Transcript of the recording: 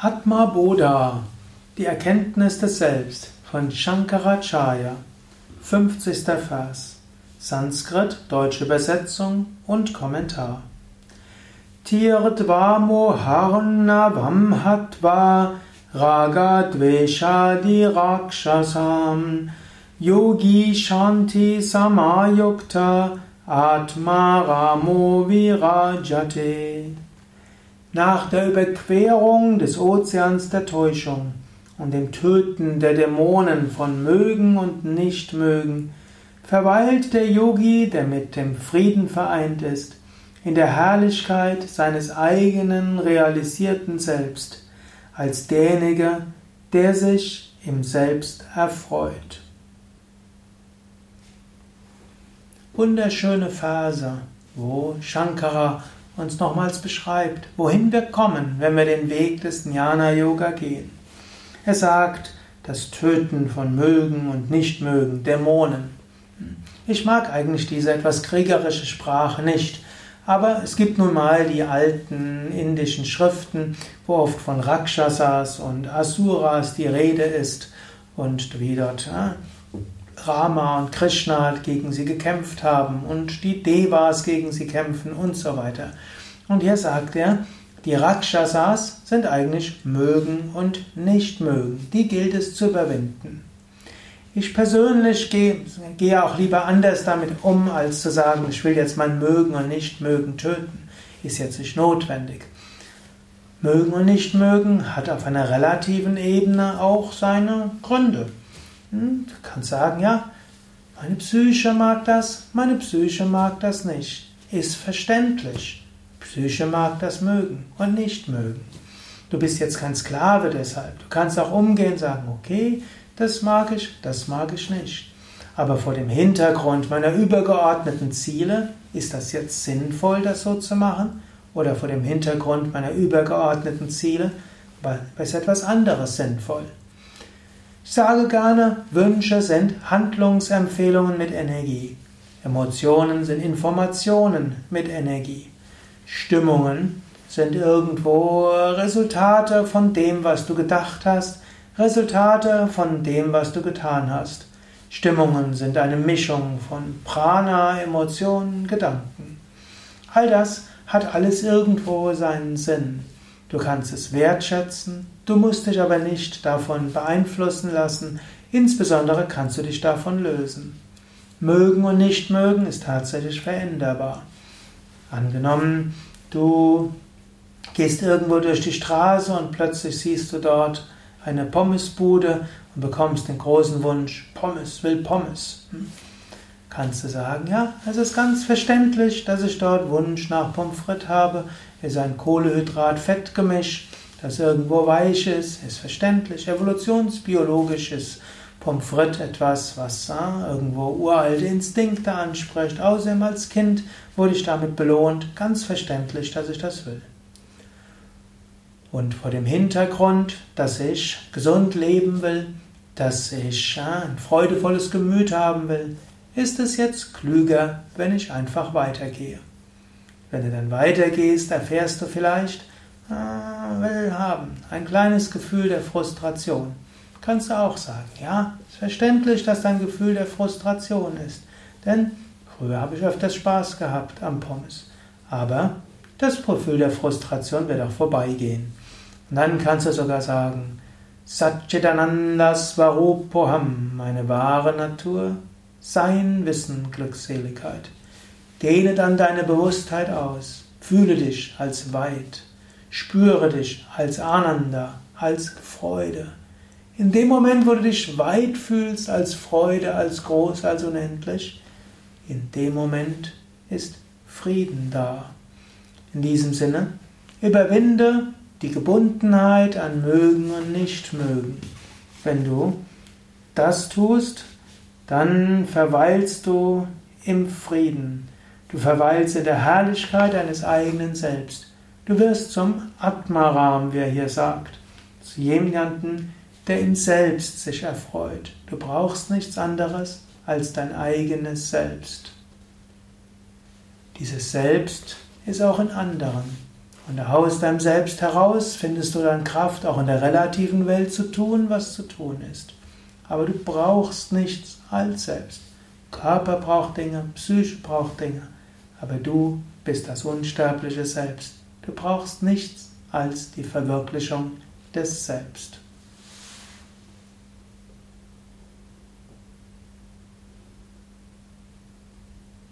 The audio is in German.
Atma Bodha, die Erkenntnis des Selbst von Shankaracharya, 50. Vers, Sanskrit, deutsche Übersetzung und Kommentar. Tirtva moharna vamhatva raga dveshadi rakshasam yogi shanti samayukta atma ramo virajate nach der Überquerung des Ozeans der Täuschung und dem Töten der Dämonen von Mögen und Nichtmögen, verweilt der Yogi, der mit dem Frieden vereint ist, in der Herrlichkeit seines eigenen realisierten Selbst, als derjenige, der sich im Selbst erfreut. Wunderschöne Verse, wo Shankara uns nochmals beschreibt, wohin wir kommen, wenn wir den Weg des Jnana Yoga gehen. Er sagt, das Töten von Mögen und Nichtmögen, Dämonen. Ich mag eigentlich diese etwas kriegerische Sprache nicht, aber es gibt nun mal die alten indischen Schriften, wo oft von Rakshasas und Asuras die Rede ist und wie dort ja, Rama und Krishna gegen sie gekämpft haben und die Devas gegen sie kämpfen und so weiter. Und hier sagt er, die Rakshasas sind eigentlich mögen und nicht mögen. Die gilt es zu überwinden. Ich persönlich gehe, gehe auch lieber anders damit um, als zu sagen, ich will jetzt mein Mögen und Nicht-Mögen töten. Ist jetzt nicht notwendig. Mögen und Nicht-Mögen hat auf einer relativen Ebene auch seine Gründe. Hm, du kannst sagen, ja, meine Psyche mag das, meine Psyche mag das nicht. Ist verständlich. Psyche mag das mögen und nicht mögen. Du bist jetzt kein Sklave deshalb. Du kannst auch umgehen und sagen, okay, das mag ich, das mag ich nicht. Aber vor dem Hintergrund meiner übergeordneten Ziele, ist das jetzt sinnvoll, das so zu machen? Oder vor dem Hintergrund meiner übergeordneten Ziele, ist etwas anderes sinnvoll? Ich sage gerne, Wünsche sind Handlungsempfehlungen mit Energie. Emotionen sind Informationen mit Energie. Stimmungen sind irgendwo Resultate von dem, was du gedacht hast, Resultate von dem, was du getan hast. Stimmungen sind eine Mischung von Prana, Emotionen, Gedanken. All das hat alles irgendwo seinen Sinn. Du kannst es wertschätzen, du musst dich aber nicht davon beeinflussen lassen, insbesondere kannst du dich davon lösen. Mögen und nicht mögen ist tatsächlich veränderbar. Angenommen, du gehst irgendwo durch die Straße und plötzlich siehst du dort eine Pommesbude und bekommst den großen Wunsch, Pommes, will Pommes. Hm? Kannst du sagen, ja, es ist ganz verständlich, dass ich dort Wunsch nach Pommes frites habe ist ein Kohlehydrat-Fettgemisch, das irgendwo weich ist, ist verständlich. Evolutionsbiologisch ist Pommes frites etwas, was äh, irgendwo uralte Instinkte anspricht. Außerdem als Kind wurde ich damit belohnt. Ganz verständlich, dass ich das will. Und vor dem Hintergrund, dass ich gesund leben will, dass ich äh, ein freudevolles Gemüt haben will, ist es jetzt klüger, wenn ich einfach weitergehe. Wenn du dann weitergehst, erfährst du vielleicht, ah, will haben, ein kleines Gefühl der Frustration. Kannst du auch sagen, ja, ist verständlich, dass dein Gefühl der Frustration ist. Denn früher habe ich öfters Spaß gehabt am Pommes. Aber das Gefühl der Frustration wird auch vorbeigehen. Und dann kannst du sogar sagen, Satchitananda Svarupoham, meine wahre Natur, sein Wissen, Glückseligkeit. Dehne dann deine Bewusstheit aus. Fühle dich als weit. Spüre dich als Ananda, als Freude. In dem Moment, wo du dich weit fühlst, als Freude, als groß, als unendlich, in dem Moment ist Frieden da. In diesem Sinne, überwinde die Gebundenheit an Mögen und Nichtmögen. Wenn du das tust, dann verweilst du im Frieden. Du verweilst in der Herrlichkeit deines eigenen Selbst. Du wirst zum Atmaram, wie er hier sagt, zu jemandem, der im Selbst sich erfreut. Du brauchst nichts anderes als dein eigenes Selbst. Dieses Selbst ist auch in anderen. Und aus deinem Selbst heraus findest du dann Kraft, auch in der relativen Welt zu tun, was zu tun ist. Aber du brauchst nichts als Selbst. Körper braucht Dinge, Psyche braucht Dinge, aber du bist das unsterbliche Selbst. Du brauchst nichts als die Verwirklichung des Selbst.